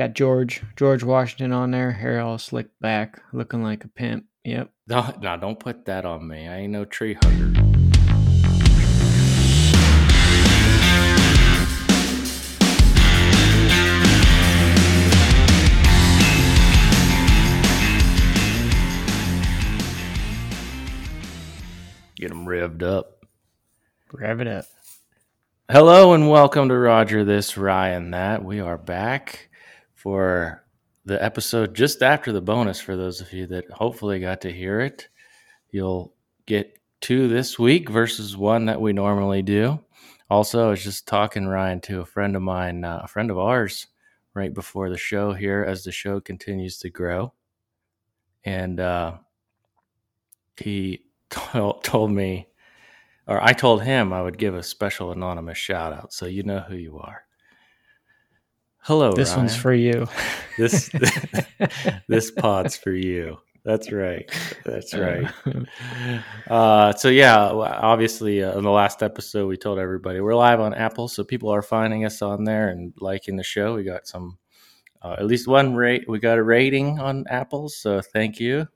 Got George George Washington on there, hair all slicked back, looking like a pimp. Yep. No, no, don't put that on me. I ain't no tree hugger. Get them revved up. Rev it up. Hello and welcome to Roger This, Ryan That. We are back for the episode just after the bonus for those of you that hopefully got to hear it. You'll get two this week versus one that we normally do. Also, I was just talking, Ryan, to a friend of mine, uh, a friend of ours, right before the show here as the show continues to grow. And uh, he told, told me, or I told him I would give a special anonymous shout out. So you know who you are. Hello, This Ryan. one's for you. this this pod's for you. That's right. That's right. Uh, so yeah, obviously, uh, in the last episode, we told everybody we're live on Apple, so people are finding us on there and liking the show. We got some, uh, at least one rate. We got a rating on Apple, so thank you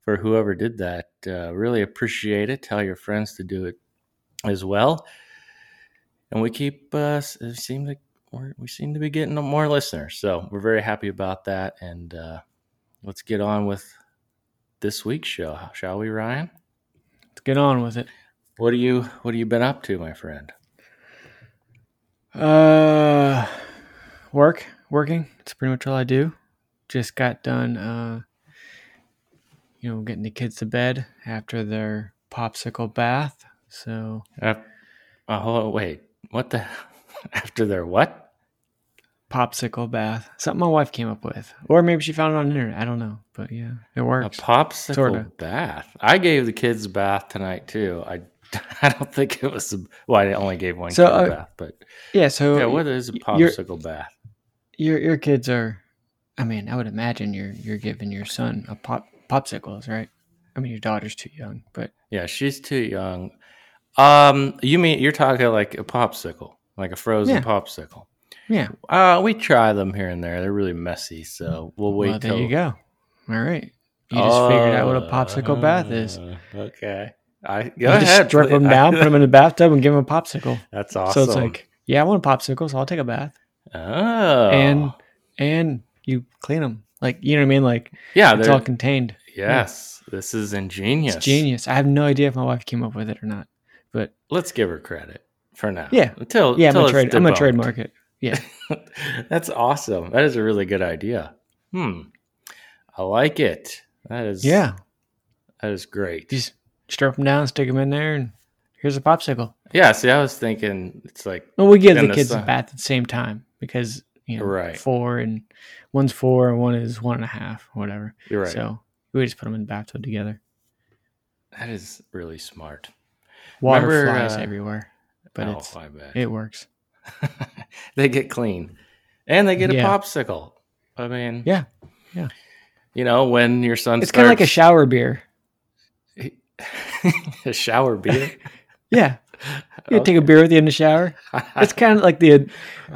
for whoever did that. Uh, really appreciate it. Tell your friends to do it as well. And we keep uh, it seem like we're, we seem to be getting more listeners, so we're very happy about that. And uh, let's get on with this week's show, shall we, Ryan? Let's get on with it. What do you What have you been up to, my friend? Uh, work, working. That's pretty much all I do. Just got done. Uh, you know, getting the kids to bed after their popsicle bath. So Uh, oh, wait, what the? After their what? popsicle bath, something my wife came up with, or maybe she found it on the internet. I don't know, but yeah, it works. A popsicle Sorta. bath. I gave the kids a bath tonight too. I I don't think it was. A, well, I only gave one So, kid a uh, bath, but yeah. So yeah, what is a popsicle bath? your your kids are i mean i would imagine you're you're giving your son a pop popsicles right i mean your daughter's too young but Yeah, she's too young. Um, you mean you're talking like a popsicle, like a frozen Yeah. popsicle? yeah. Uh, we try them here and there. They're really messy, so we'll wait well there till you go. All right. You just figured out what a popsicle bath is. Uh, Okay, I go you ahead. just strip them down put them in the bathtub and give them a popsicle. That's awesome. so it's like yeah i want a popsicle so i'll take a bath. Oh, and and you clean them like you know what i mean? Like yeah, it's all contained. Yes, this is ingenious. it's genius. I have no idea if my wife came up with it or not but Let's give her credit for now. Yeah. until yeah i'm until gonna it's trade i'm gonna trademark it yeah That's awesome. That is a really good idea. Hmm. I like it. That is yeah That is great. just strip them down stick them in there and here's a popsicle Yeah, see, I was thinking it's like Well, we give the kids a bath at the same time because you know Right. four and one's four and one is one and a half, or whatever. you're right. So we just put them in the bathtub together. that is really smart. Water Remember, flies uh, everywhere, but oh, it's I bet. it works. they get clean. And they get a popsicle. I mean, Yeah, yeah. You know, when your son It's kind of like a shower beer. a shower beer. Yeah, you take a beer with you in the shower. It's kind of like the,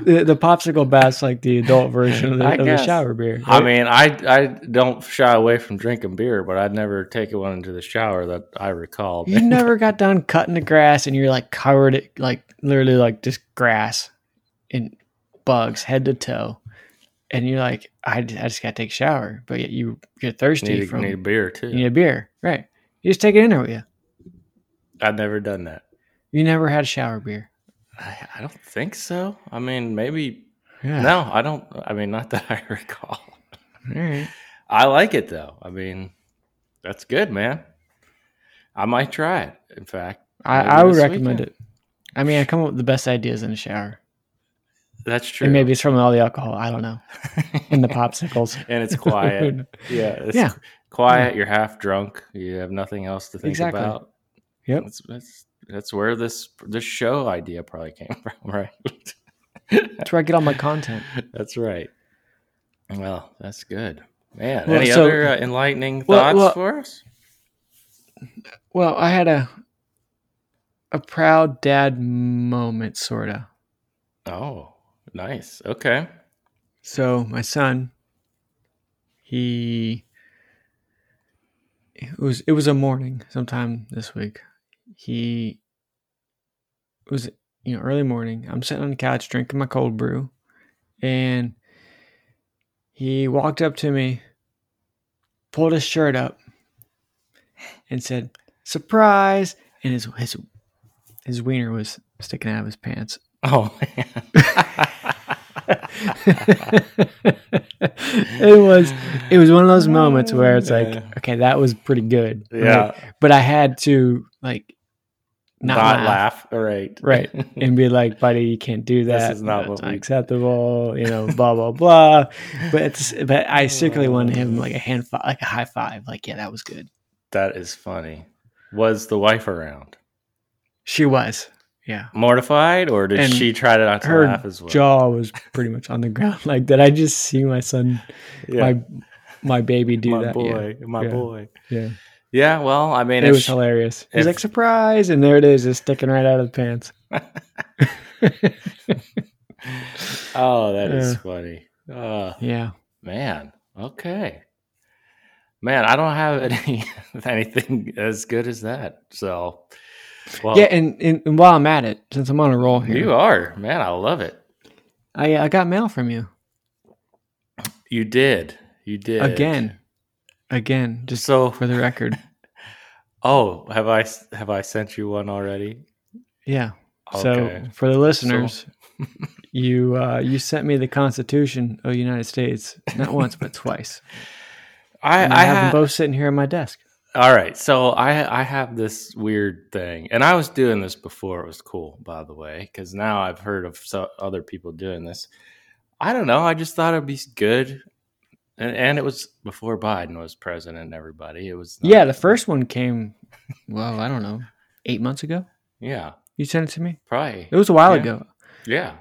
the the popsicle bath's like the adult version of the, of the shower beer. I mean, I I don't shy away from drinking beer, but I'd never take one into the shower that I recall. you never got done cutting the grass and you're like covered it like literally like just grass and bugs head to toe and you're like i, I just gotta take a shower but yet you you're thirsty need, from need a beer too. you need a beer right you just take it in there with you I've never done that. You never had a shower beer I, I don't think so. I mean, maybe yeah no. I don't. I mean, not that I recall. all right I like it though. I mean, that's good, man. I might try it. In fact, I, I would recommend weekend. it i mean i come up with the best ideas in the shower that's true. and maybe it's from all the alcohol i don't know and the popsicles and it's quiet. yeah, it's Yeah. quiet. You're half drunk. You have nothing else to think Exactly. about. Yep. That's, that's that's where this this show idea probably came from, right? that's where i get all my content that's right. Well, that's good, man. Well, Any so- other uh, enlightening Well, thoughts well- for us? Well, I had a a proud dad moment, sorta. Oh, nice. Okay. So my son, he it was it was a morning sometime this week. He it was you know early morning. I'm sitting on the couch drinking my cold brew, and he walked up to me, pulled his shirt up, and said, "Surprise!" And his his his wiener was sticking out of his pants. Oh man. it was it was one of those moments where it's like, okay, that was pretty good. right? Yeah. But I had to like not, not, laugh. laugh. Right. Right. And be like, buddy, you can't do that. This is not That's acceptable, you know, blah blah blah. But it's but I secretly wanted him like a hand fi- like a high five. Like, yeah, that was good. that is funny. Was the wife around? She was. Yeah. Mortified, or did And she try to not to Her laugh as well? jaw was pretty much on the ground. Like, did I just see my son yeah. my my baby do my that? boy, my Yeah. boy. Yeah. Yeah. Well, I mean, it was hilarious. He's if- like, surprise. And there it is, just sticking right out of the pants. oh, that is funny. Oh yeah. man, okay, man. I don't have any anything as good as that. So, well, yeah. And, and, and while I'm at it, since I'm on a roll here, you are man. I love it. I, I got mail from you You did, you did again. Again, just So, for the record. oh, have I have I sent you one already? Yeah. Okay. So for the listeners, you uh, you sent me the Constitution of the United States not once but twice. I I, I, have ha- them both sitting here on my desk. All right, so I I have this weird thing, and I was doing this before. It was cool, by the way, because now I've heard of so other people doing this. I don't know. I just thought it'd be good, and, and it was before Biden was president. and Everybody, it was Yeah, the first one came, well, I don't know, eight months ago. yeah, You sent it to me. probably It was a while Yeah. ago. yeah.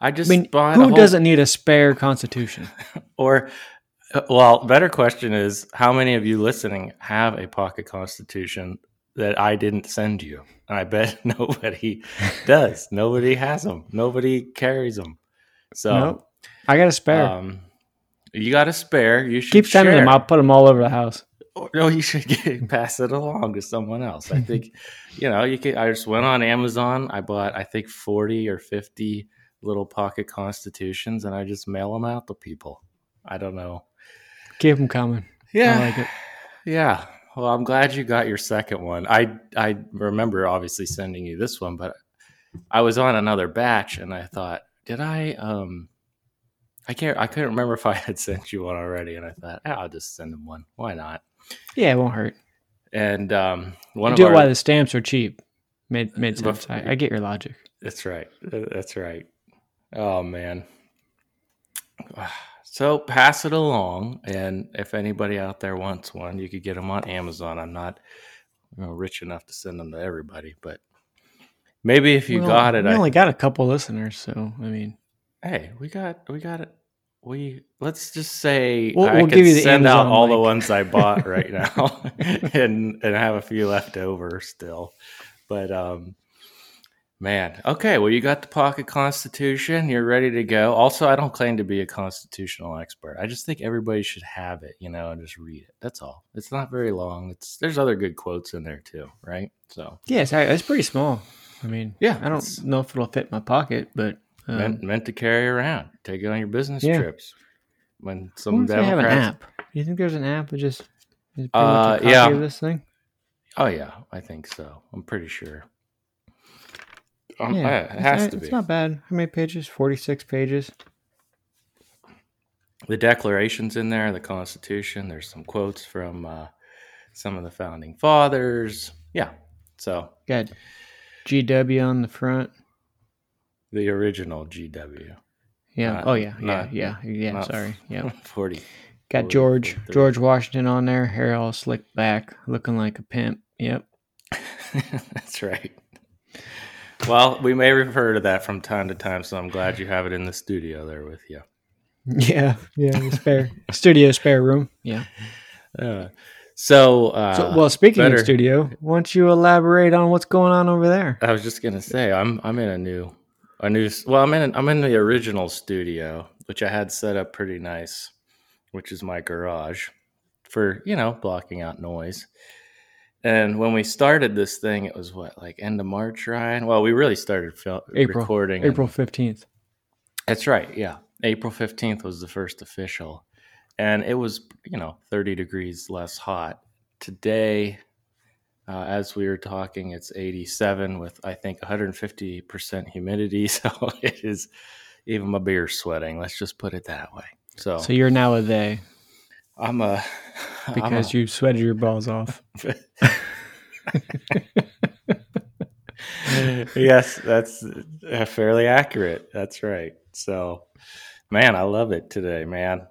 I I just mean, who whole- doesn't need a spare Constitution? or uh, well, better question is how many of you listening have a pocket constitution that I didn't send you? And I bet nobody does. Nobody has them. Nobody carries them. So, Nope. I got a spare. um, you got a spare. You should Keep sending share. them. I'll put them all over the house. Or- no, you should get, pass it along to someone else. I think, you know, you could. I just went on Amazon. I bought, I think, forty or fifty little pocket constitutions, and I just mail them out to people. I don't know. Keep them coming. Yeah, I like it. Yeah. Well, I'm glad you got your second one. I I remember obviously sending you this one, but I was on another batch and I thought, did I um I can't I couldn't remember if I had sent you one already and I thought, "Ah, I'll just send them one. Why not? Yeah, it won't hurt. And um one You do our it while the stamps are cheap. Made made sense. I, I get your logic. That's right. That's right. Oh man. So pass it along, and if anybody out there wants one, you could get them on Amazon. I'm not you know, rich enough to send them to everybody, but maybe if you Well, got it, We I, only got a couple listeners, so I mean, hey, we got we got it. We let's just say We'll- I we'll could give you the send out all the ones I bought right now, and and have a few left over still. But um, man, okay. Well, you got the pocket constitution. You're ready to go. Also, I don't claim to be a constitutional expert. I just think everybody should have it, you know, and just read it. That's all. It's not very long. It's there's other good quotes in there too, right? So yeah, it's, it's pretty small. I mean, Yeah, I don't know if it'll fit my pocket, but um, meant meant to carry around, take it on your business Yeah. trips. When some they have an Democrats, app. Do you think there's an app that just is Uh, much a copy yeah. this thing? oh yeah, I think so. I'm pretty sure. Um, yeah, it has to be. It's not bad. How many pages? Forty six pages. the Declaration's in there, the Constitution. There's some quotes from uh, some of the founding fathers. Yeah, so Got GW on the front. The original GW. Yeah. Not- oh yeah. not- yeah. Yeah. Yeah. Sorry. Yeah. forty. Got Forty- George forty-three. George Washington on there, hair all slicked back, looking like a pimp. Yep. That's right. Well, we may refer to that from time to time, so I'm glad you have it in the studio there with you. Yeah. Yeah. the Spare studio spare room. Yeah. Uh, so, uh, So, well, speaking better- of studio, why don't you elaborate on what's going on over there? I was just gonna say I'm I'm in a new a new. Well, I'm in. I'm in the original studio, which I had set up pretty nice, which is my garage, for you know blocking out noise. And when we started this thing, it was what like end of March, Ryan. Well, we really started fil- April. recording. April 15th. That's right. Yeah. April 15th was the first official. And it was, you know, 30 degrees less hot. Today, uh, as we were talking, it's 87 with, I think, 150% humidity. So it is even my beer sweating. Let's just put it that way. So, So you're now a they I'm a. I'm because a- you sweated your balls off. yes, that's uh, fairly accurate. That's right. So, man, I love it today, man.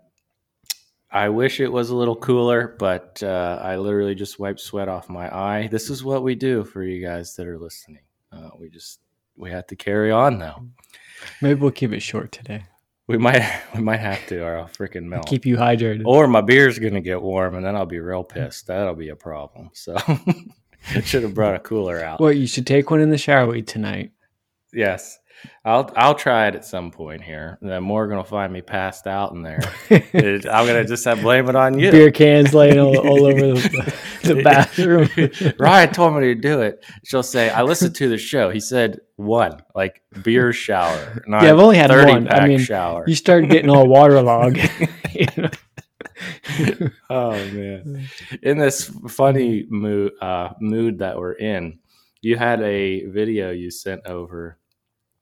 I wish it was a little cooler, but uh, I literally just wiped sweat off my eye. This is what we do for you guys that are listening. Uh, we just we have to carry on now. Maybe we'll keep it short today. We might we might have to, or I'll freaking melt. Keep you hydrated. or my beer's gonna get warm, and then I'll be real pissed. That'll be a problem. So, it should have brought a cooler out. Well, you should take one in the shower tonight. Yes, I'll I'll try it at some point here. And then Morgan will find me passed out in there. I'm gonna just have blame it on you. Beer cans laying all, all over the, the bathroom. Ryan told me to do it. She'll say, "I listened to the show." He said one, like beer shower. Not Yeah, I've only had one. I mean, shower. you start getting all waterlogged. you know? oh man! In this funny mood uh, mood that we're in, you had a video you sent over.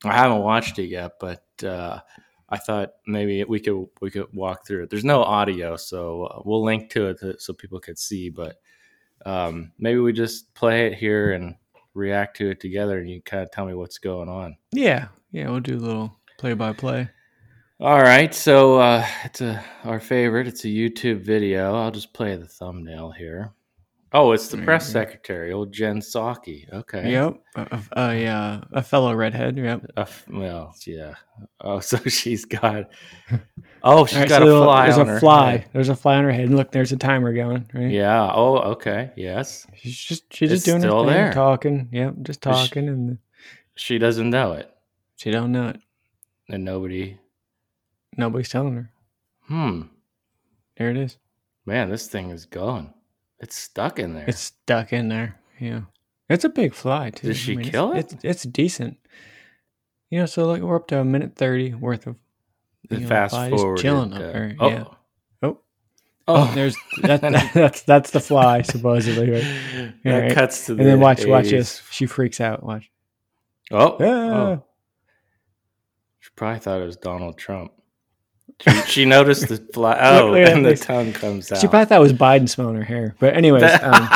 I haven't watched it yet, but uh, I thought maybe we could we could walk through it. There's no audio, so uh, we'll link to it to, so people could see. But um, maybe we just play it here and react to it together, and you kind of tell me what's going on. Yeah, yeah, we'll do a little play by play. All right, so uh, it's a our favorite. It's a YouTube video. I'll just play the thumbnail here. Oh, it's the press secretary, old Jen Psaki. Okay. Yep, a, a, a, a fellow redhead. Yep. Uh, well, yeah. Oh, so she's got. Oh, she's right, got so a fly. There's on a her fly. head. There's a fly on her head. And look, there's a timer going. Right. Yeah. Oh, okay. Yes. She's just she's It's just doing still her thing, there. talking. Yep, just Is she- talking, and She doesn't know it, she don't know it. and nobody. Nobody's telling her. Hmm. There it is. Man, this thing is gone. It's stuck in there. It's stuck in there. Yeah, it's a big fly too. Did she it's- kill it? It's, it's decent. You know, so like we're up to a minute thirty worth of. The you know, fast forward. chilling up there. Oh. Yeah. Oh. Oh. There's that, that's that's the fly supposedly, right? that Alright. cuts to the And then watch watch 80s. this. She freaks out. Watch. Oh, Ah. oh. She probably thought it was Donald Trump. She, noticed the fly. Oh, look at and the this. tongue comes out. She probably thought it was Biden smelling her hair. But anyways, um,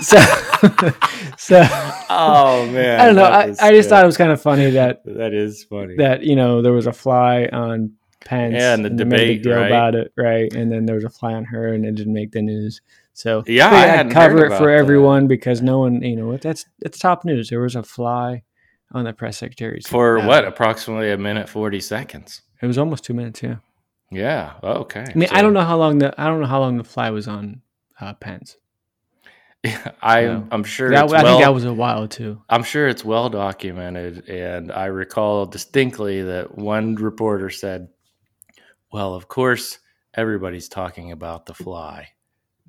so so oh man, I don't know. I, I just good. thought it was kind of funny that that is funny. that you know there was a fly on Pence. Yeah, and the they made a big debate, deal right? about it, right? And then there was a fly on her, and it didn't make the news. So Yeah, I hadn't cover it for that. everyone because no one, you know, that's it's top news. There was a fly on the press secretary's For uh, what? Approximately a minute forty seconds. It was almost two minutes. Yeah. Yeah. Oh, okay. I mean, I don't know how long the I don't know how long the fly was on uh, Pence. I Yeah. I'm sure That, I well. think that was a while too. I'm sure it's well documented, and I recall distinctly that one reporter said, "Well, of course, everybody's talking about the fly."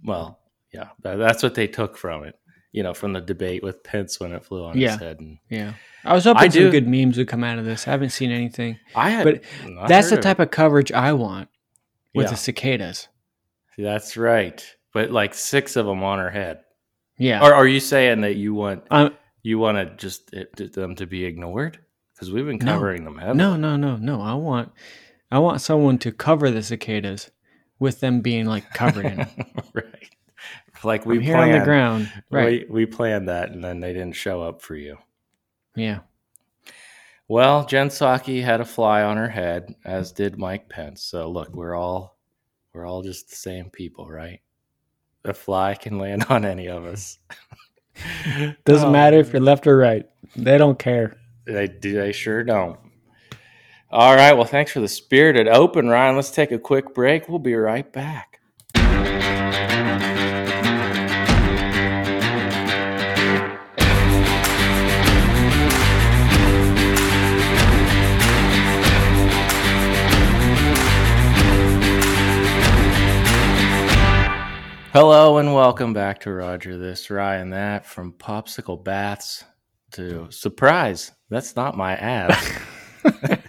Well, yeah, that, that's what they took from it. You know, from the debate with Pence when it flew on Yeah. his head. And Yeah. I was hoping I some do- good memes would come out of this. I haven't seen anything. I had, But That's the type of coverage I want with Yeah. the cicadas. That's right. But like six of them on her head. Yeah. Or are you saying that you want Um, you want to just it, them to be ignored? Because we've been No. covering them heavily. no, no, no, no. I want I want someone to cover the cicadas with them being like covered in right. Like we I'm here on the planned- ground. Right. We, we planned that, and then they didn't show up for you. Yeah. Well, Jen Psaki had a fly on her head, as did Mike Pence. So look, we're all we're all just the same people, right? A fly can land on any of us. Doesn't Oh, matter if you're left or right. They don't care. They do. They sure don't. All right. Well, thanks for the spirited open, Ryan. Let's take a quick break. We'll be right back. Hello and welcome back to Roger This, Ryan That from Popsicle Baths to surprise. That's not my ad.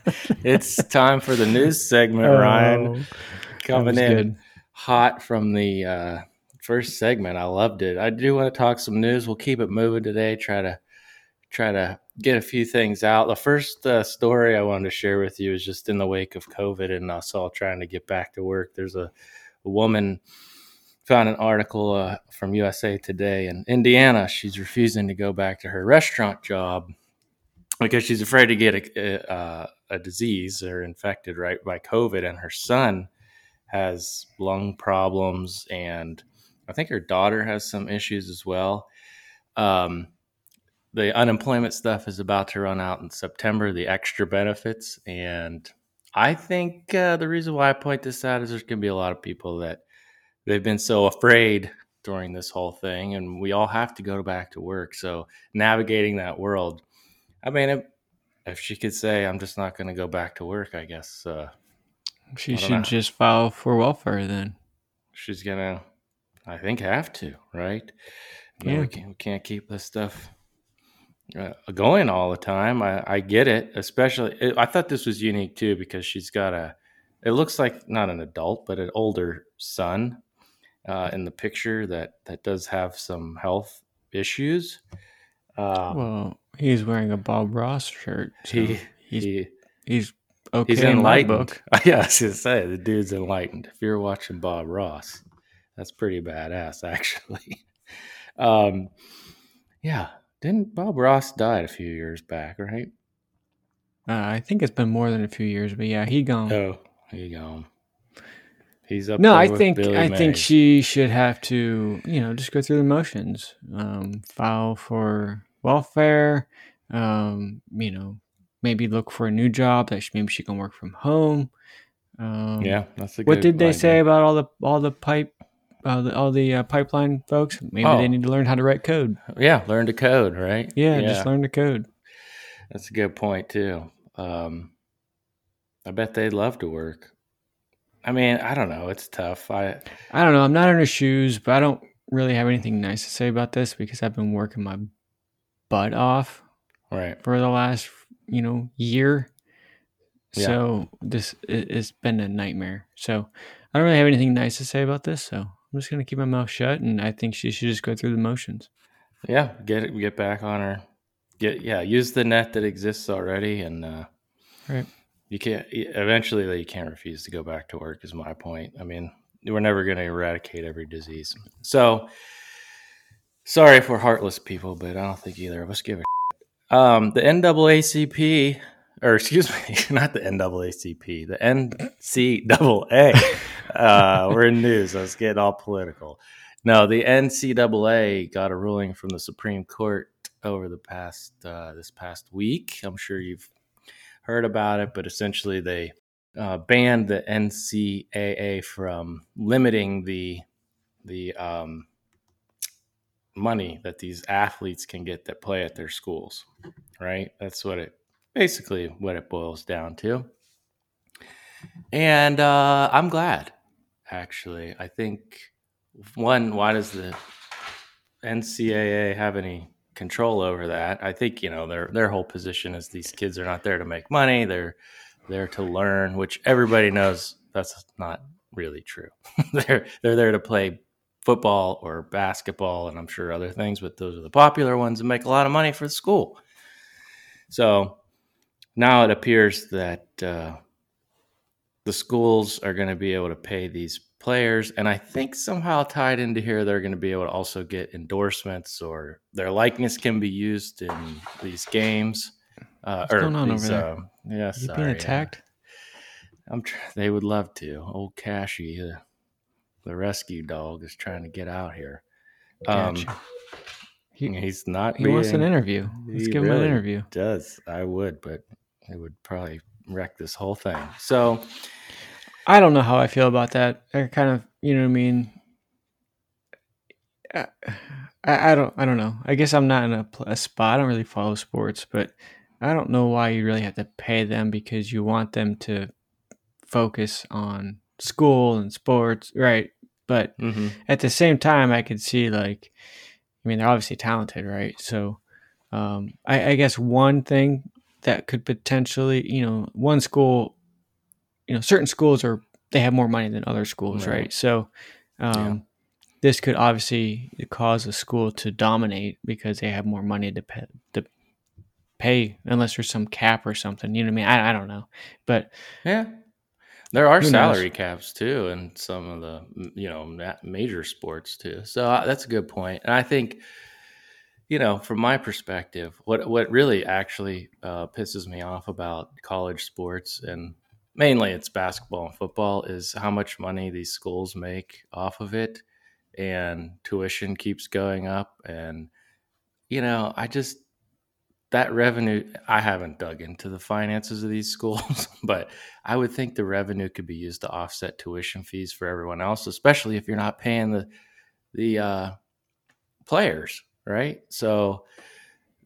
it's time for the news segment, Ryan. Oh, Coming in good. hot from the uh, first segment. I loved it. I do want to talk some news. We'll keep it moving today. Try to try to get a few things out. The first uh, story I wanted to share with you is just in the wake of COVID and us all trying to get back to work. There's a, a woman found an article uh, from USA Today in Indiana. She's refusing to go back to her restaurant job because she's afraid to get a, a, a disease or infected right by COVID, and her son has lung problems, and I think her daughter has some issues as well. Um, the unemployment stuff is about to run out in September, the extra benefits. And I think uh, the reason why I point this out is there's going to be a lot of people that they've been so afraid during this whole thing, and we all have to go back to work. So navigating that world, I mean, if, if she could say, I'm just not going to go back to work, I guess uh, She I should know. just file for welfare then. she's going to, I think, have to, right? I mean, Yeah. we, can't, we can't keep this stuff uh, going all the time. I, I get it, especially. It, I thought this was unique too because she's got a. It looks like not an adult, but an older son uh, in the picture that that does have some health issues. Um, Well, he's wearing a Bob Ross shirt. So he he's he he's okay he's in enlightened. book. yeah, I was gonna say the dude's enlightened. If you're watching Bob Ross, that's pretty badass, actually. um, yeah, didn't Bob Ross died a few years back, right? Uh, I think it's been more than a few years, but yeah, he gone. Oh, here you go. He's up. no, I think Billy I think she should have to, you know, just go through the motions. Um, file for welfare. Um, you know, maybe look for a new job that she, maybe she can work from home. Um, Yeah, that's a good. What did they idea. say about all the all the pipe, uh, the, all the uh, pipeline folks? Maybe Oh. they need to learn how to write code. Yeah, learn to code, right? Yeah, just learn to code. That's a good point too. Um, I bet they'd love to work. I mean, I don't know. It's tough. I I don't know. I'm not in her shoes, but I don't really have anything nice to say about this because I've been working my butt off right. for the last you know year. Yeah. So this it, it's been a nightmare. So I don't really have anything nice to say about this. So I'm just gonna keep my mouth shut, and I think she should just go through the motions. Yeah, get it. Get back on her. Get yeah. Use the net that exists already, and uh, Right. You can't. Eventually, you can't refuse to go back to work. Is my point. I mean, we're never going to eradicate every disease. So, sorry if we're heartless people, but I don't think either of us give a. Shit. Um, the NAACP, or excuse me, not the NAACP, the NCAA. uh, we're in news. Let's get all political. No, the NCAA got a ruling from the Supreme Court over the past uh, this past week. I'm sure you've heard about it, but essentially they uh, banned the NCAA from limiting the the um, money that these athletes can get that play at their schools. Right? That's what it basically what it boils down to. And uh, I'm glad, actually. I think one, why does the NCAA have any control over that? I think you know their their whole position is these kids are not there to make money; they're there to learn, which everybody knows that's not really true. they're they're there to play football or basketball, and I'm sure other things, but those are the popular ones and make a lot of money for the school. So now it appears that uh, the schools are going to be able to pay these players and i think somehow tied into here they're going to be able to also get endorsements or their likeness can be used in these games uh, What's going on these, over there? um, yeah You sorry, being uh, attacked? i'm tr- they would love to old cashy the, the rescue dog is trying to get out here um, Gotcha. He, he's not he wants an interview. Let's give him an interview. does i would but it would probably wreck this whole thing so I don't know how I feel about that. I kind of, you know what I mean. I, I don't, I don't know. I guess I'm not in a, a spot. I don't really follow sports, but I don't know why you really have to pay them because you want them to focus on school and sports, right? But hmm at the same time, I could see like, I mean, they're obviously talented, right? So, um, I, I guess one thing that could potentially, you know, one school, you know, certain schools are they have more money than other schools, right? Right. So, um, this could obviously cause a school to dominate because they have more money to pay, to pay unless there's some cap or something. You know what I mean? I, I don't know, but Yeah. There are Who knows? salary caps too in some of the you know major sports too. So uh, that's a good point. And I think you know from my perspective what what really actually uh, pisses me off about college sports and mainly it's basketball and football is how much money these schools make off of it and tuition keeps going up and you know I just that revenue i haven't dug into the finances of these schools but i would think the revenue could be used to offset tuition fees for everyone else especially if you're not paying the the uh, players right? So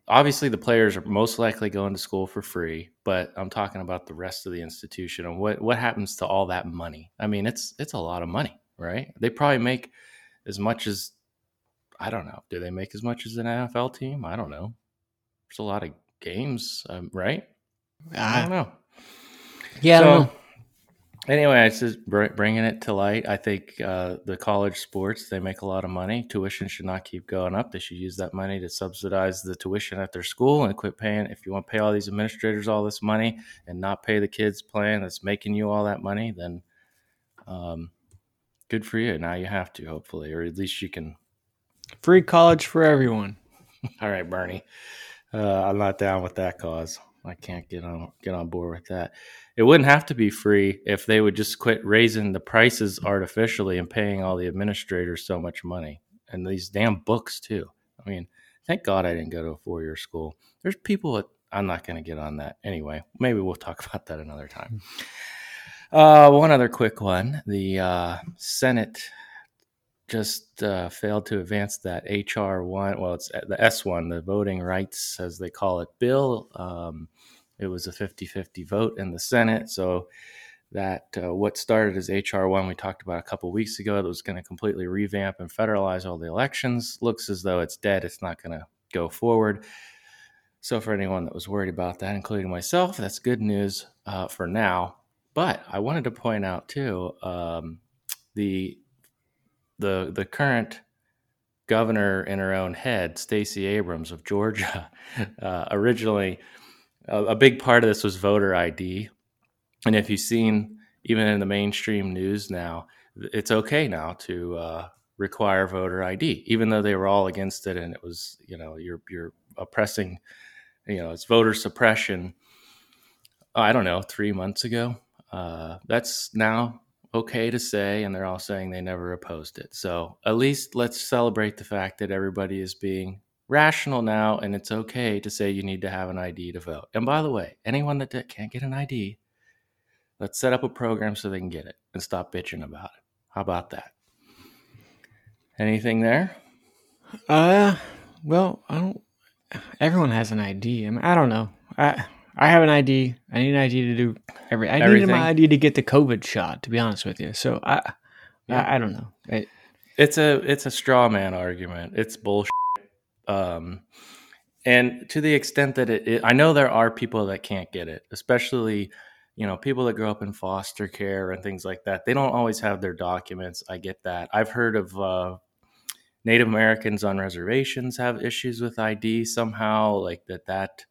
obviously the players are most likely going to school for free but i'm talking about the rest of the institution and what what happens to all that money i mean it's it's a lot of money right they probably make as much as i don't know do they make as much as an nfl team i don't know there's a lot of games, um, right? I don't know. yeah, I don't know. Anyway, it's just bringing it to light. I think uh, the college sports they make a lot of money. Tuition should not keep going up. They should use that money to subsidize the tuition at their school and quit paying. If you want to pay all these administrators all this money and not pay the kids playing that's making you all that money, then um, good for you. Now you have to hopefully, or at least you can. Free college for everyone. All right, Bernie. Uh, I'm not down with that cause. I can't get on get on board with that. It wouldn't have to be free if they would just quit raising the prices artificially and paying all the administrators so much money and these damn books too. I mean, thank God I didn't go to a four year school. There's people that I'm not going to get on that anyway. Maybe we'll talk about that another time. Uh, one other quick one: the uh, Senate just uh, failed to advance that HR one. Well, it's the S one, the voting rights, as they call it, bill. Um, it was a 50 50 vote in the Senate. So, that uh, what started as HR one, we talked about a couple weeks ago, that was going to completely revamp and federalize all the elections, looks as though it's dead. It's not going to go forward. So, for anyone that was worried about that, including myself, that's good news uh, for now. But I wanted to point out too um, the the the current governor in her own head, Stacey Abrams of Georgia, uh, originally a, a big part of this was voter ID, and if you've seen even in the mainstream news now, it's okay now to uh, require voter ID, even though they were all against it, and it was you know you're you're oppressing, you know it's voter suppression. I don't know, three months ago. Uh, that's now okay to say, and they're all saying they never opposed it. So at least let's celebrate the fact that everybody is being rational now, and it's okay to say you need to have an ID to vote. And by the way, anyone that can't get an ID, let's set up a program so they can get it and stop bitching about it. How about that? Anything there? Uh, well, I don't. Everyone has an ID. I mean, I don't know. I I have an ID. I need an ID to do every. I needed Everything. my ID to get the COVID shot. To be honest with you, so I Yeah. I, I don't know. I, It's a it's a straw man argument. It's bullshit. Um, and to the extent that it, it, I know there are people that can't get it, especially you know people that grow up in foster care and things like that. They don't always have their documents. I get that. I've heard of uh, Native Americans on reservations have issues with ID somehow, like that. That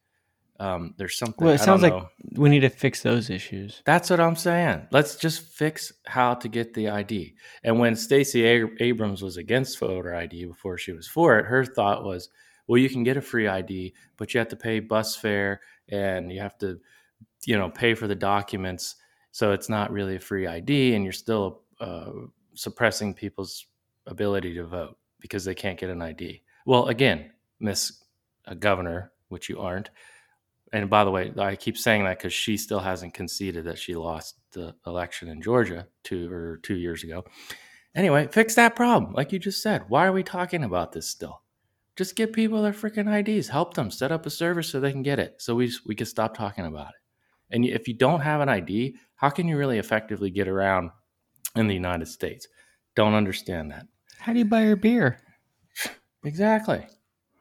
um, there's something. well, it sounds like we need to fix those issues. That's what I'm saying. Let's just fix how to get the ID. And when Stacey Abrams was against voter ID before she was for it, her thought was, well, you can get a free ID, but you have to pay bus fare and you have to, you know, pay for the documents. So it's not really a free ID, and you're still uh, suppressing people's ability to vote because they can't get an ID. Well, again, Miss uh, Governor, which you aren't, and by the way, I keep saying that because she still hasn't conceded that she lost the election in Georgia two or two years ago. Anyway, fix that problem, like you just said. Why are we talking about this still? Just give people their freaking IDs. Help them set up a service so they can get it. So we we can stop talking about it. And if you don't have an ID, how can you really effectively get around in the United States? Don't understand that. How do you buy your beer? Exactly.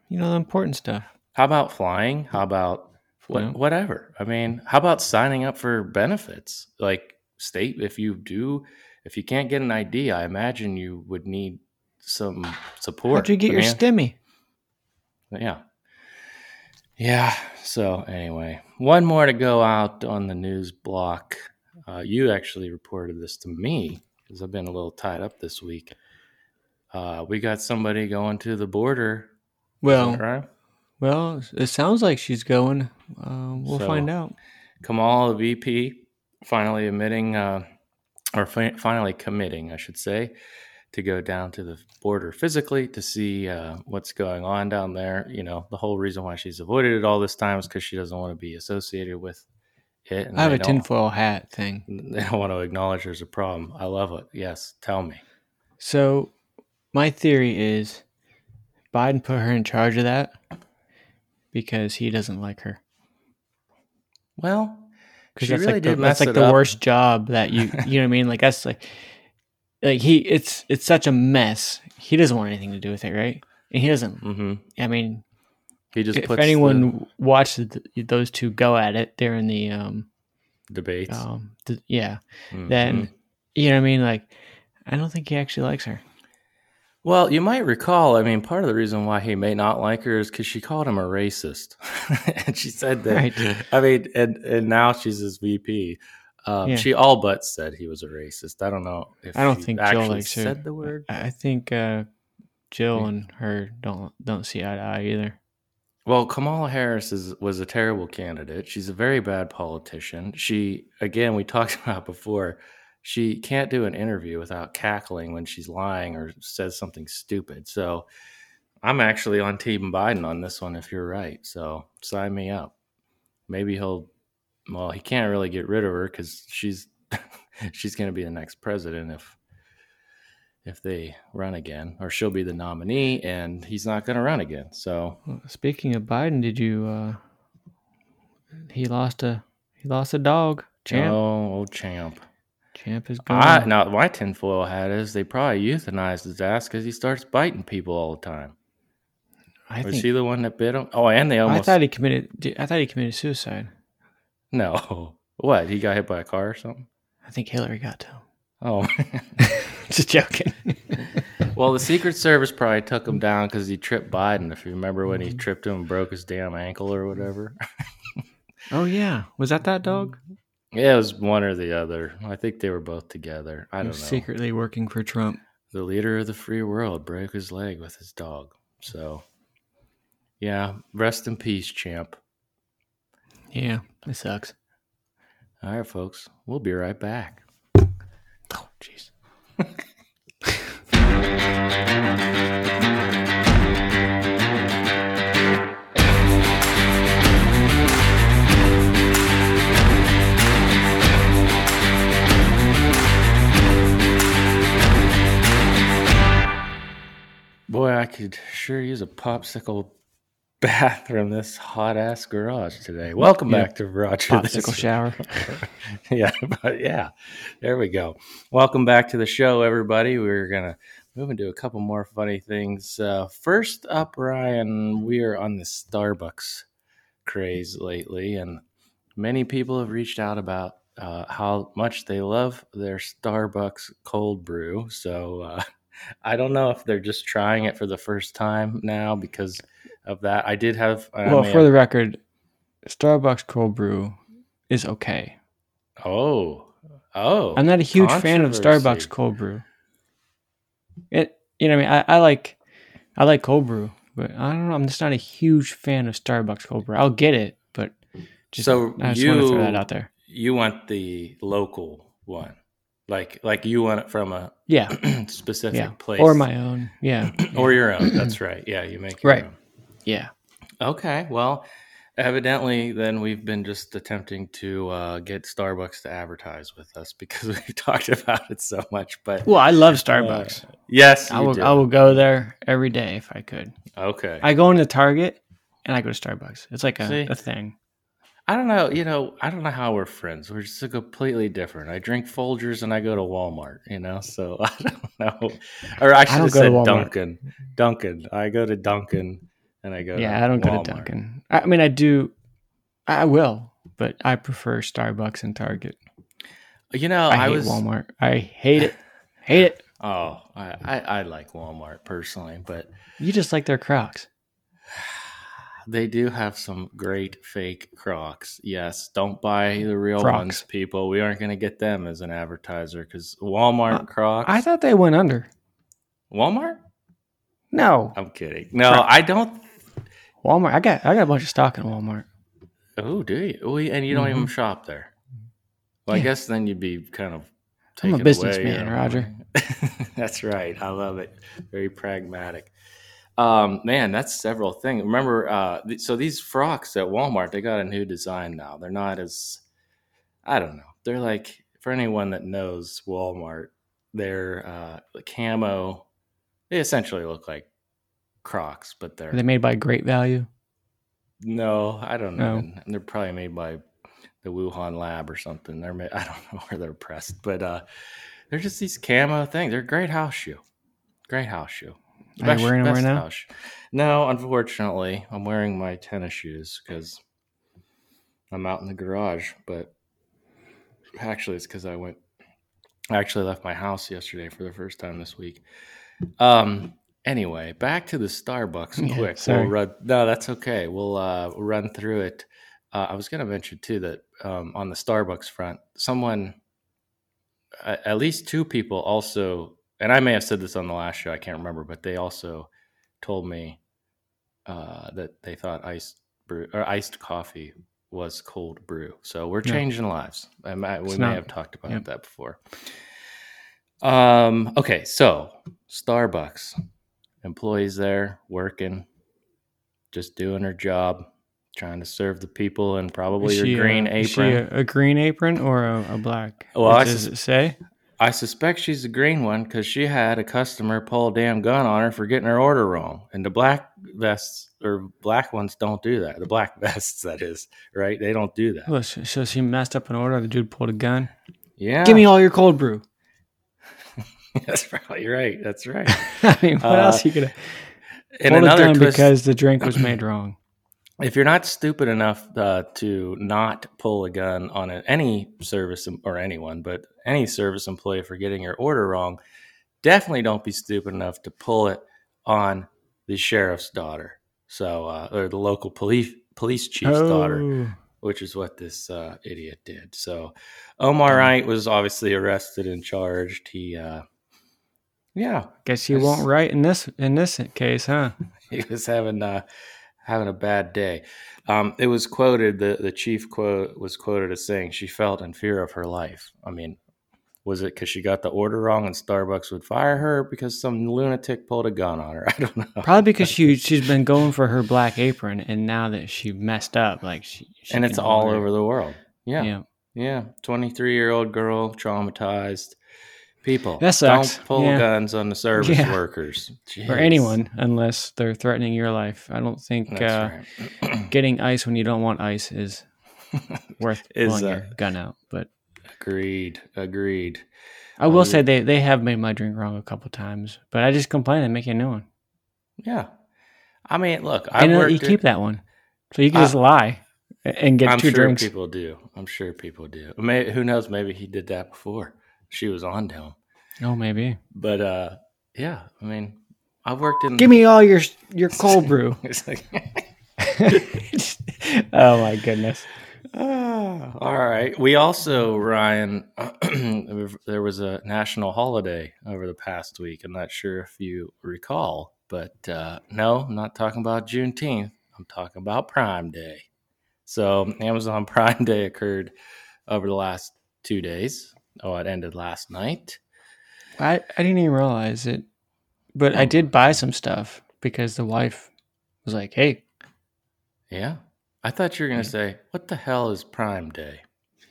You know the important stuff. How about flying? How about what, Yeah. whatever? I mean, how about signing up for benefits? Like state if you do if you can't get an ID, I imagine you would need some support. How'd you get I your stimmy? Yeah. Yeah. So anyway, one more to go out on the news block. Uh, you actually reported this to me because I've been a little tied up this week. Uh, we got somebody going to the border. Well, right? Well, it sounds like she's going. Uh, we'll So- find out. Kamala, the VP, finally admitting, uh, or fi- finally committing, I should say, to go down to the border physically to see uh, what's going on down there. You know, the whole reason why she's avoided it all this time is because she doesn't want to be associated with it. And I have a tinfoil hat thing. They don't want to acknowledge there's a problem. I love it. Yes, tell me. So, my theory is Biden put her in charge of that because he doesn't like her. Well, Because that's really like the, that's like the up. worst job that you you know what I mean. Like that's like like he it's it's such a mess. He doesn't want anything to do with it, right? And he doesn't. Mm-hmm. I mean, He just if puts anyone watched th those two go at it during the um the debates. um th- yeah, Mhm. then you know what I mean. Like, I don't think he actually likes her. Well, you might recall, I mean, part of the reason why he may not like her is because she called him a racist. and she said that, Right. I mean, and, and now she's his VP. Um, Yeah. She all but said he was a racist. I don't know if I don't think Jill actually likes her. said the word. I I think uh, Jill Yeah. and her don't don't see eye to eye either. Well, Kamala Harris is, was a terrible candidate. She's a very bad politician. She, again, we talked about before, she can't do an interview without cackling when she's lying or says something stupid. So I'm actually on Team Biden on this one if you're right. So sign me up. Maybe he'll, well, he can't really get rid of her because she's she's going to be the next president if if they run again, or she'll be the nominee and he's not going to run again. So Speaking of Biden, did you? Uh, he lost a he lost a dog. Champ. Oh, old champ. Champ is gone. I, now, my tinfoil hat is they probably euthanized his ass because he starts biting people all the time. I Was think. he the one that bit him? Oh, and they almost. I thought he committed. I thought he committed suicide. no. What? He got hit by a car or something? I think Hillary got to him. Oh. Just joking. well, the Secret Service probably took him down because he tripped Biden. If you remember when he mm-hmm. tripped him and broke his damn ankle or whatever. oh yeah, was that that dog? Yeah, it was one or the other. I think they were both together. I don't know. secretly working for Trump. the leader of the free world broke his leg with his dog. So, yeah, rest in peace, champ. Yeah, it sucks. All right, folks, we'll be right back. Oh jeez. I could sure use a popsicle bath from this hot ass garage today. Welcome Yeah. back to Roger. Popsicle shower. yeah, but yeah, there we go. Welcome back to the show, everybody. We're gonna move into a couple more funny things. Uh, first up, Ryan, we are on the Starbucks craze lately, and many people have reached out about uh, how much they love their Starbucks cold brew. So uh, I don't know if they're just trying it for the first time now because of that. I did have. I well, for have- the record, Starbucks cold brew is okay. oh oh, I'm not a huge fan of. Starbucks cold brew. It, you know, what I mean, I, I like, I like cold brew, but I don't know. I'm just not a huge fan of Starbucks cold brew. I'll get it, but just, So I just want to throw that out there. you want the local one like like you want it from a Yeah, specific yeah, place or my own. Yeah, or your own that's right yeah you make your Right. own. yeah. okay well evidently then we've been just attempting to uh, get starbucks to advertise with us because we've talked about it so much but Well, I love Starbucks. yes I will. do. I will go there every day if I could. okay I go into Target and I go to Starbucks. It's like a, a thing. I don't know. You know, I don't know how we're friends. We're just completely different. I drink Folgers and I go to Walmart. You know, so I don't know. Or I should don't have go to said Duncan. Dunkin'. I go to Dunkin' and I go. Yeah, I don't go to Dunkin'. I I mean, I do. I will, but I prefer Starbucks and Target. You know, I, I, hate was. Walmart. I hate it. Hate it. Oh, I, I I like Walmart personally, but You just like their Crocs. They do have some great fake Crocs. Yes, don't buy the real Crocs. ones, people. We aren't going to get them as an advertiser because Walmart Uh, Crocs. I thought they went under. Walmart. No, I'm kidding. No, Crocs. I don't. Walmart. I got I got a bunch of stock in Walmart. Oh, do you? Oh, and you don't even shop there. Well, I Mm-hmm. Guess then you'd be kind of. I'm a businessman, Roger. that's right. I love it. Very pragmatic. Um, man, that's several things. Remember, uh, th- so these frocks at Walmart, they got a new design now. They're not as, I don't know. They're like for anyone that knows Walmart, they're uh, camo. They essentially look like Crocs, but they're Are they made by Great Value? no, I don't know. No. And They're probably made by the Wuhan lab or something. They're made, I don't know where they're pressed, but uh, they're just these camo things. They're a great house shoe. Great house shoe. Are you wearing them right now? house. No, unfortunately, I'm wearing my tennis shoes because I'm out in the garage. But actually, it's because I went. I actually left my house yesterday for the first time this week. Um. Anyway, back to the Starbucks Yeah, quick. sorry. We'll run, no, that's okay. We'll uh, run through it. Uh, I was going to mention too that um, on the Starbucks front, someone, at least two people, also, and I may have said this on the last show, I can't remember, but they also told me uh, that they thought iced brew or iced coffee was cold brew. So we're changing lives. I might, we It's may not. have talked about Yep. that before. Um. Okay. So Starbucks employees there working, just doing her job, trying to serve the people and probably Is your green uh, is she apron. a, a green apron or a, a black? Well, I What does sus- it say? I suspect she's the green one because she had a customer pull a damn gun on her for getting her order wrong. And the black vests or black ones don't do that. The black vests, that is, right? They don't do that. Well, so she messed up an order. The dude pulled a gun. Yeah. Give me all your cold brew. That's probably right. That's right. I mean, what Uh, else you could And pull a another gun twist, because the drink was made wrong? If you're not stupid enough uh, to not pull a gun on a, any service em- or anyone, but any service employee for getting your order wrong, definitely don't be stupid enough to pull it on the sheriff's daughter. So, uh, or the local police police chief's daughter, Oh, which is what this uh, idiot did. So, Omar Wright was obviously arrested and charged. He, uh, yeah, guess he won't write in this in this case, huh? he was having uh, having a bad day. Um, it was quoted the the chief quote was quoted as saying she felt in fear of her life. I mean, was it because she got the order wrong and Starbucks would fire her because some lunatic pulled a gun on her? I don't know. Probably because she she's been going for her black apron, and now that she messed up, like she, she and it's all over the world. Yeah, Yeah, yeah. Twenty three year old girl traumatized. People That sucks. don't pull Yeah. guns on the service Yeah. workers or anyone unless they're threatening your life. I don't think uh, right. getting ice when you don't want ice is worth Is, pulling uh, your gun out. But agreed. Agreed. I will Oh, say they, they have made my drink wrong a couple times, but I just complain and make a new one. Yeah. I mean, look, I And worked you keep that one, so you can Uh, just lie and get I'm two sure drinks. people do. I'm sure people do. May, who knows? Maybe he did that before. She was on to him. Oh, maybe. But uh, yeah, I mean, I've worked in. Give me all your your cold brew. Oh my goodness. ah, all right. We also, Ryan, there was a national holiday over the past week. I'm not sure if you recall, but uh, no, I'm not talking about Juneteenth. I'm talking about Prime Day. So Amazon Prime Day occurred over the last two days. Oh, it ended last night. I, I didn't even realize it, but I did buy some stuff because the wife was like, "Hey, Yeah. I thought you were going to say, what the hell is Prime Day?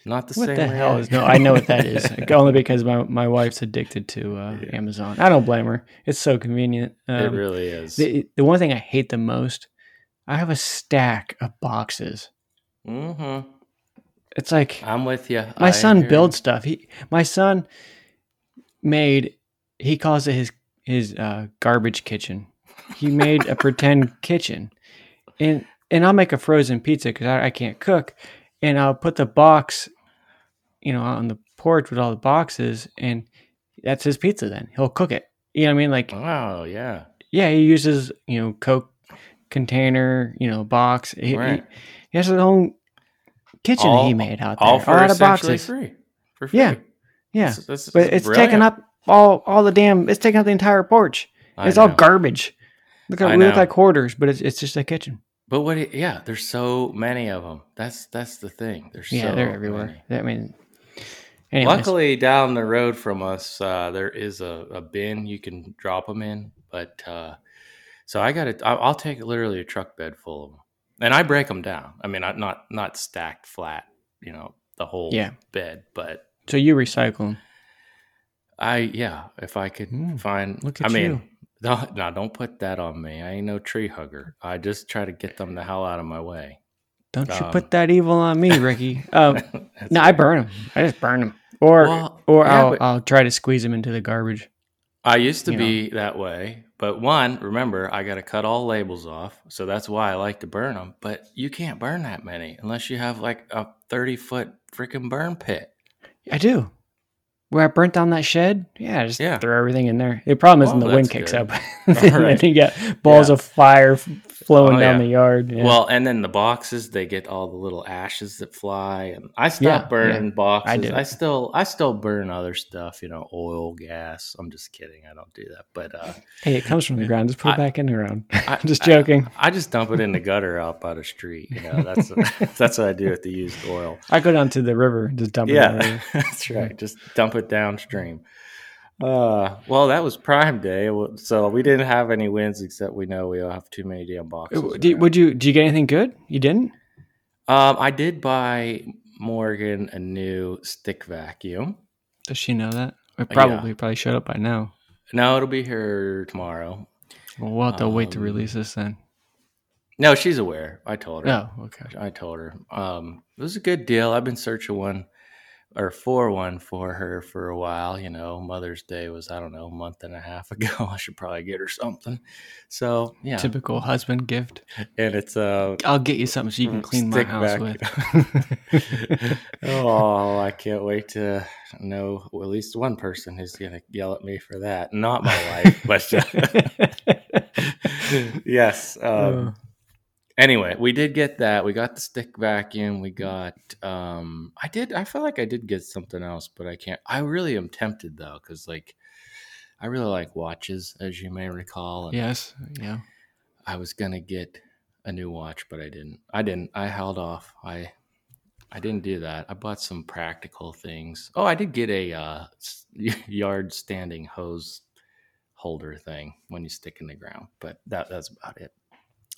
Not the what same the hell way is no?" I know what that is only because my, my wife's addicted to uh, Yeah. Amazon. I don't blame her. It's so convenient. it Um, really is. the the one thing I hate the most, I have a stack of boxes Mm-hmm. It's like I'm with you. my son builds stuff. He my son made he calls it his his uh, garbage kitchen. He made a pretend kitchen, and and I'll make a frozen pizza because I, I can't cook, and I'll put the box, you know, on the porch with all the boxes, and that's his pizza. Then he'll cook it. You know what I mean? Like Wow. Yeah. yeah, he uses you know Coke container, you know, box. He, Right. he, he has his own kitchen All- he made out there, All for out of boxes. free. For free. Yeah. Yeah, but it's brilliant. taking up all all the damn. It's taking up the entire porch. I It's all garbage. Look, we look like hoarders, but it's it's just a kitchen. But what? It, yeah, there's so many of them. That's that's the thing. There's Yeah, so they're everywhere. many. I mean, anyways, Luckily, down the road from us, uh, there is a, a bin you can drop them in. But uh, so I got it. I'll take literally a truck bed full of them, and I break them down. I mean, not not not stacked flat. You know, the whole Yeah. bed, but so you recycle them. I yeah, if I could Hmm, find. look I at mean, you. no, no, don't put that on me. I ain't no tree hugger. I just try to get them the hell out of my way. Don't you um, put that evil on me, Ricky? Um, That's no, I burn them. I just burn them, or Well, or yeah, I'll I'll try to squeeze them into the garbage. I used to you know. be that way, but one, remember, I got to cut all labels off, so that's why I like to burn them. But you can't burn that many unless you have like a thirty foot freaking burn pit. I do. Where I burnt down that shed, yeah, just Yeah. throw everything in there. The problem is oh, when the wind kicks good. up, and right. then you get balls Yeah. of fire flowing Oh, down yeah. the yard. Yeah. Well, and then the boxes, they get all the little ashes that fly, and I Yeah, burning boxes. I. I still, I still burn other stuff, you know, oil, gas. I'm just kidding. I don't do that, but uh, hey, it comes from the ground. Just put I- it back in the ground. I, am just joking. I, just dump it in the gutter out by the street. You know, that's that's what I do with the used oil. I go down to the river and just dump it. Yeah, that's right. Just dump it downstream. Uh, well, that was Prime Day, so we didn't have any wins except we know we have too many damn boxes. Did, would you? Did you get anything good? You didn't? Um, I did buy Morgan a new stick vacuum. Does she know that? It Uh, Yeah. probably probably showed up by now. No, it'll be here tomorrow. Well, we'll have to wait to Um, release this then. No, she's aware. I told her. Oh, okay. I told her. Um, it was a good deal. I've been searching one or for one for her for a while. You know, Mother's Day was I don't know a month and a half ago. I should probably get her something. So yeah, Typical husband gift. and it's uh I'll get you something so you can clean my house vac- with. oh, I can't wait to know at least one person who's gonna yell at me for that. Not my wife, but yes. Um, Uh, anyway, we did get that. We got the stick vacuum. We got. um I did. I feel like I did get something else, but I can't. I really am tempted though, because like. I really like watches, as you may recall. yes. Yeah. I was gonna get a new watch, but I didn't. I didn't. I held off. I I didn't do that. I bought some practical things. Oh, I did get a uh, yard standing hose holder thing when you stick in the ground, but that that's about it.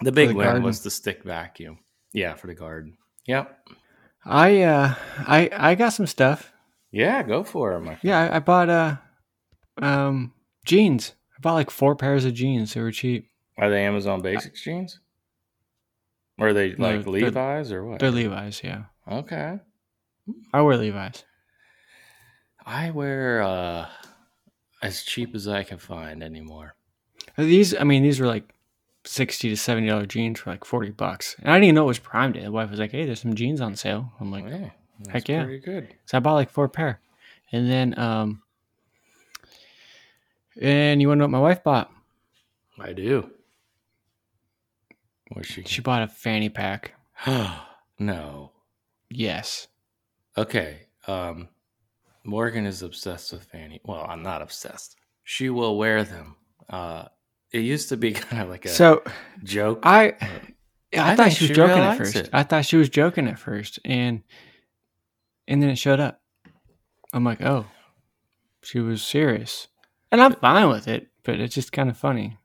The big the win garden. was the stick vacuum. Yeah, for the garden. Yep. I uh I I got some stuff. Yeah, go for it. Yeah, I, I bought uh um jeans. I bought like four pairs of jeans. They were cheap. Are they Amazon Basics jeans? Or are they like Levi's or what? They're Levi's, yeah. okay. I wear Levi's. I wear uh as cheap as I can find anymore. These I mean these were like sixty to seventy dollar jeans for like forty bucks. And I didn't even know it was Prime Day. The wife was like, Hey, there's some jeans on sale. I'm like, yeah, heck yeah. pretty good. So I bought like four pair. And then um and you wanna know what my wife bought? I do. What's she? She bought a fanny pack. no. Yes. Okay. Um, Morgan is obsessed with fanny. Well, I'm not obsessed. She will wear them. Uh, it used to be kind of like a So joke. I uh, I, I thought she was she joking really at first. it. I thought she was joking at first, and and then it showed up. I'm like, oh, she was serious, and I'm fine with it, but it's just kind of funny.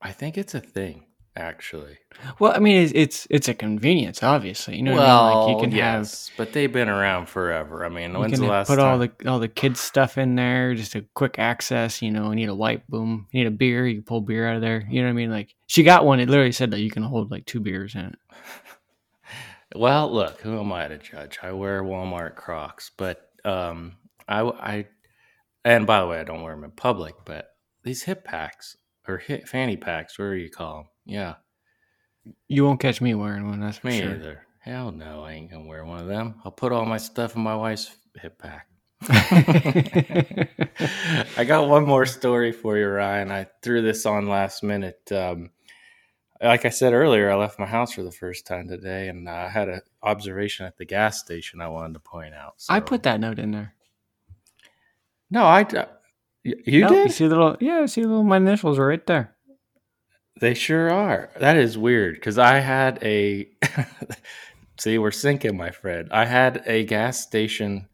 I think it's a thing, actually. Well, I mean, it's it's, it's a convenience, obviously. You know, what I mean? like you can have yes, but they've been around forever. I mean, when's the last put time? all the all the kids stuff in there, just a quick access. You know, you need a wipe, boom. You need a beer, you pull beer out of there. You know what I mean? Like she got one. It literally said that you can hold like two beers in it. Well, look, who am I to judge? I wear Walmart Crocs, but um, I, I, and by the way, I don't wear them in public. But these hip packs or hip fanny packs, whatever you call them, yeah, You won't catch me wearing one. That's for me sure. either. Hell no, I ain't gonna wear one of them. I'll put all my stuff in my wife's hip pack. I got one more story for you, Ryan. I threw this on last minute. Um, like I said earlier, I left my house for the first time today, and I had an observation at the gas station I wanted to point out. I put that note in there. no, I. You did? You see the little yeah, see the little my initials are right there. They sure are. That is weird because I had a. See, we're syncing, my friend. I had a gas station.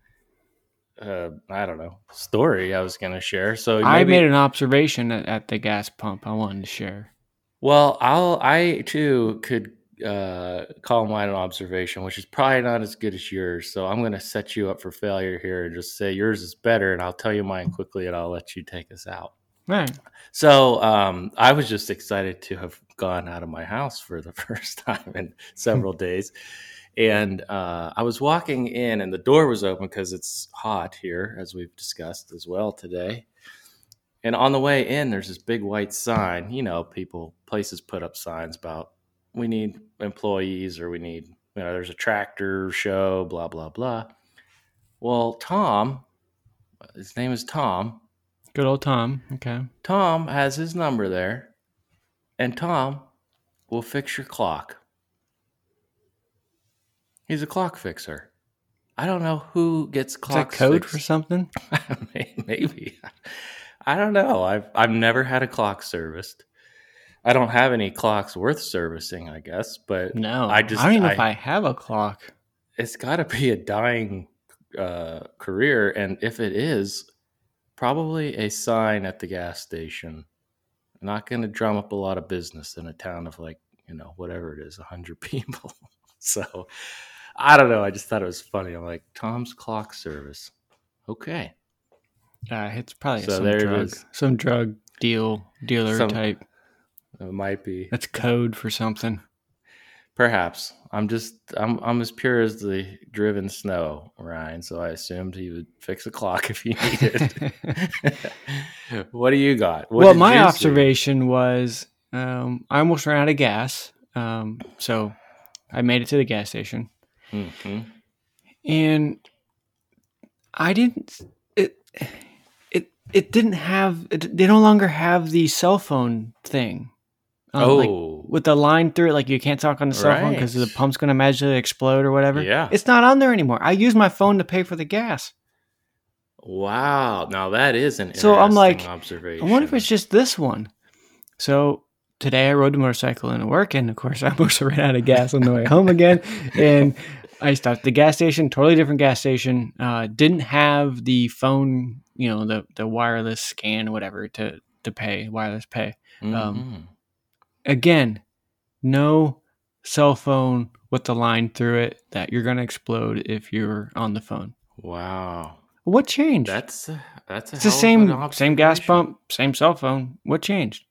Uh, I don't know story I was going to share. So I made an observation at, at the gas pump. I wanted to share. well, I'll I too could uh, call mine an observation, which is probably not as good as yours. So I'm going to set you up for failure here and just say yours is better, and I'll tell you mine quickly, and I'll let you take us out. All right. So um, I was just excited to have gone out of my house for the first time in several days. And uh, I was walking in, and the door was open because it's hot here, as we've discussed as well today. And on the way in, there's this big white sign. You know, people, places put up signs about we need employees or we need, you know, there's a tractor show, blah, blah, blah. Well, Tom, his name is Tom, Good old Tom. Okay. Tom has his number there, and Tom will fix your clock. He's a clock fixer. I don't know who gets clocks code for something? Maybe. I don't know. I've I've never had a clock serviced. I don't have any clocks worth servicing, I guess, but No. I just- I don't even know if I- I have a clock. it's got to be a dying uh, career, and if it is, probably a sign at the gas station. Not going to drum up a lot of business in a town of like you know whatever it is, hundred people. so I don't know. I just thought it was funny. I'm like Tom's clock service. Okay, Uh, it's probably So some drug, some drug deal dealer Some- type. It might be. That's code for something. Perhaps I'm just I'm I'm as pure as the driven snow, Ryan. So I assumed he would fix a clock if he needed. what do you got? What well, my you see? observation was um, I almost ran out of gas, um, so I made it to the gas station, Mhm. and I didn't. It it it didn't have. It, they no longer have the cell phone thing. Um, Oh, like, with the line through it, like you can't talk on the cell phone because the pump's going to magically explode or whatever. Yeah. it's not on there anymore. I use my phone to pay for the gas. wow! Now that is an So I'm like, interesting I observation. wonder if it's just this one. So today I rode the motorcycle into work, and of course I almost ran out of gas on the way home again. And I stopped at the gas station, totally different gas station. Uh, didn't have the phone, you know, the the wireless scan or whatever to to pay wireless pay. um, Mhm. Again, no cell phone with the line through it that you're gonna explode if you're on the phone. wow, What changed? that's a, that's a it's the same same gas pump, same cell phone. What changed?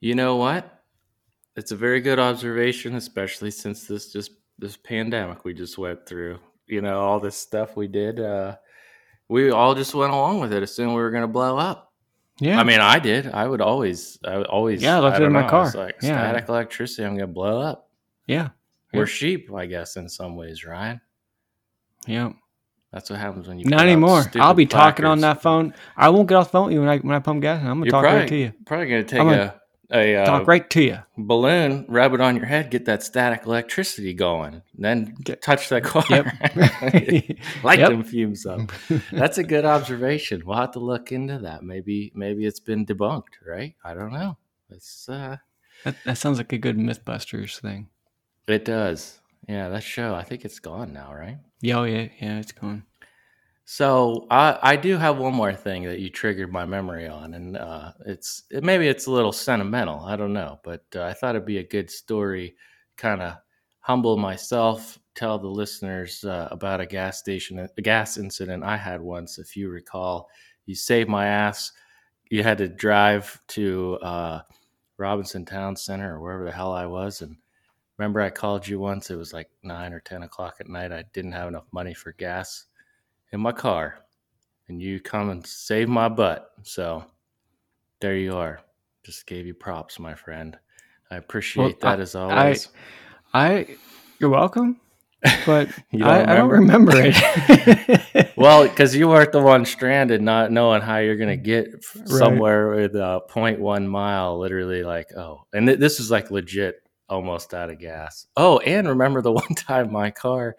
You know what? It's a very good observation, especially since this just this pandemic we just went through. You know, all this stuff we did. Uh, we all just went along with it, assuming we were going to blow up. Yeah, I mean, I did. I would always, I would always. Yeah, I left it don't in my know, car. Like Yeah. static electricity. I'm going to blow up. yeah, We're Yeah. sheep, I guess, in some ways, Ryan. yeah. That's what happens when you. Not anymore. I'll be talking on that phone. I won't get off the phone with you when I when I pump gas. I'm gonna You're talk probably, right to you. Probably going to take I'm a gonna a uh, talk right to you. balloon, rub it on your head, get that static electricity going, then Get- touch that car. Yep. Light Yep. them fumes up. That's a good observation. We'll have to look into that. Maybe maybe it's been debunked, right? I don't know. It's uh that, that sounds like a good MythBusters thing. it does. Yeah, that show. I think it's gone now, right? Yeah, oh, yeah, yeah. It's going. So I, I do have one more thing that you triggered my memory on, and uh, it's it, maybe it's a little sentimental. I don't know, but uh, I thought it'd be a good story, kind of humble myself, tell the listeners uh, about a gas station, a gas incident I had once. If you recall, you saved my ass. You had to drive to uh, Robinson Town Center or wherever the hell I was, and Remember, I called you once. It was like nine or ten o'clock at night. I didn't have enough money for gas in my car, and you come and save my butt. So there you are. Just gave you props, my friend. I appreciate Well, that I- as always. I, you're welcome, but You don't I, I don't remember it. well, because you weren't the one stranded, not knowing how you're going to get Right. somewhere with uh, a 0.1 mile, literally like, oh, and th- this is like legit almost out of gas. Oh, and remember the one time my car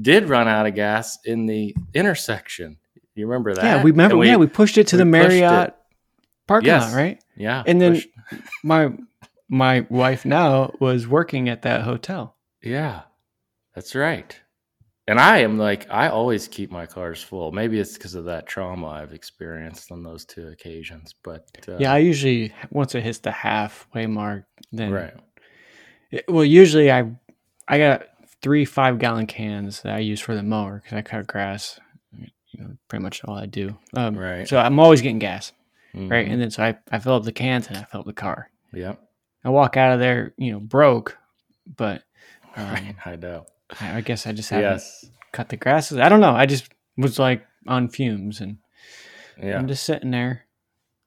did run out of gas in the intersection. You remember that? yeah, we remember. And yeah, we pushed it to the. Marriott parking Yes. lot, right? yeah, and then- pushed- My my wife now was working at that hotel. yeah, that's right. And I am like, I always keep my cars full. Maybe it's because of that trauma I've experienced on those two occasions. But uh, Yeah, I usually once it hits the halfway mark, then right. It- Well, usually I I got three five gallon cans that I use for the mower because I cut grass. You know, pretty much all I do. Um, Right. So I'm always getting gas, right? Mhm. And then so I I fill up the cans and I fill up the car. Yep. I walk out of there, you know, broke, but um, Right. I know. I, I guess I just haven't Yes. cut the grasses. I don't know. I just was like on fumes and Yeah. I'm just sitting there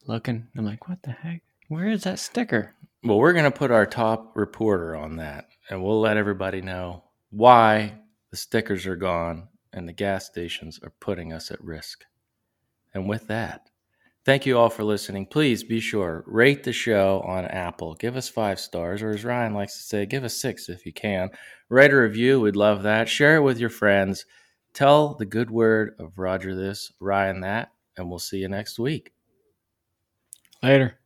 looking. I'm like, what the heck? Where is that sticker? Well, we're going to put our top reporter on that and we'll let everybody know why the stickers are gone and the gas stations are putting us at risk. And with that, thank you all for listening. Please be sure rate the show on Apple. Give us 5 stars or as Ryan likes to say, give us 6 if you can. Write a review, we'd love that. Share it with your friends. Tell the good word of Roger this, Ryan that, and we'll see you next week. Later.